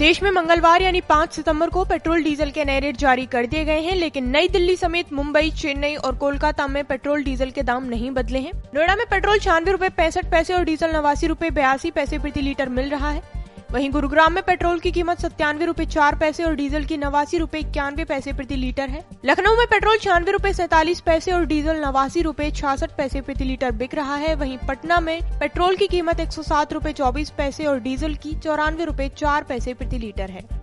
देश में मंगलवार यानी 5 सितंबर को पेट्रोल डीजल के नए रेट जारी कर दिए गए हैं, लेकिन नई दिल्ली समेत मुंबई, चेन्नई और कोलकाता में पेट्रोल डीजल के दाम नहीं बदले हैं। नोएडा में पेट्रोल छियानवे रूपए पैंसठ पैसे और डीजल नवासी रूपए बयासी पैसे प्रति लीटर मिल रहा है। वहीं गुरुग्राम में पेट्रोल की कीमत सत्तानवे रूपए चार पैसे और डीजल की नवासी रूपए इक्यानवे पैसे प्रति लीटर है। लखनऊ में पेट्रोल छियानवे रूपए सैतालीस पैसे और डीजल नवासी रूपए छियासठ पैसे प्रति लीटर बिक रहा है। वहीं पटना में पेट्रोल की कीमत एक सौ सात रूपए चौबीस पैसे और डीजल की चौरानवे रूपए चार पैसे प्रति लीटर है।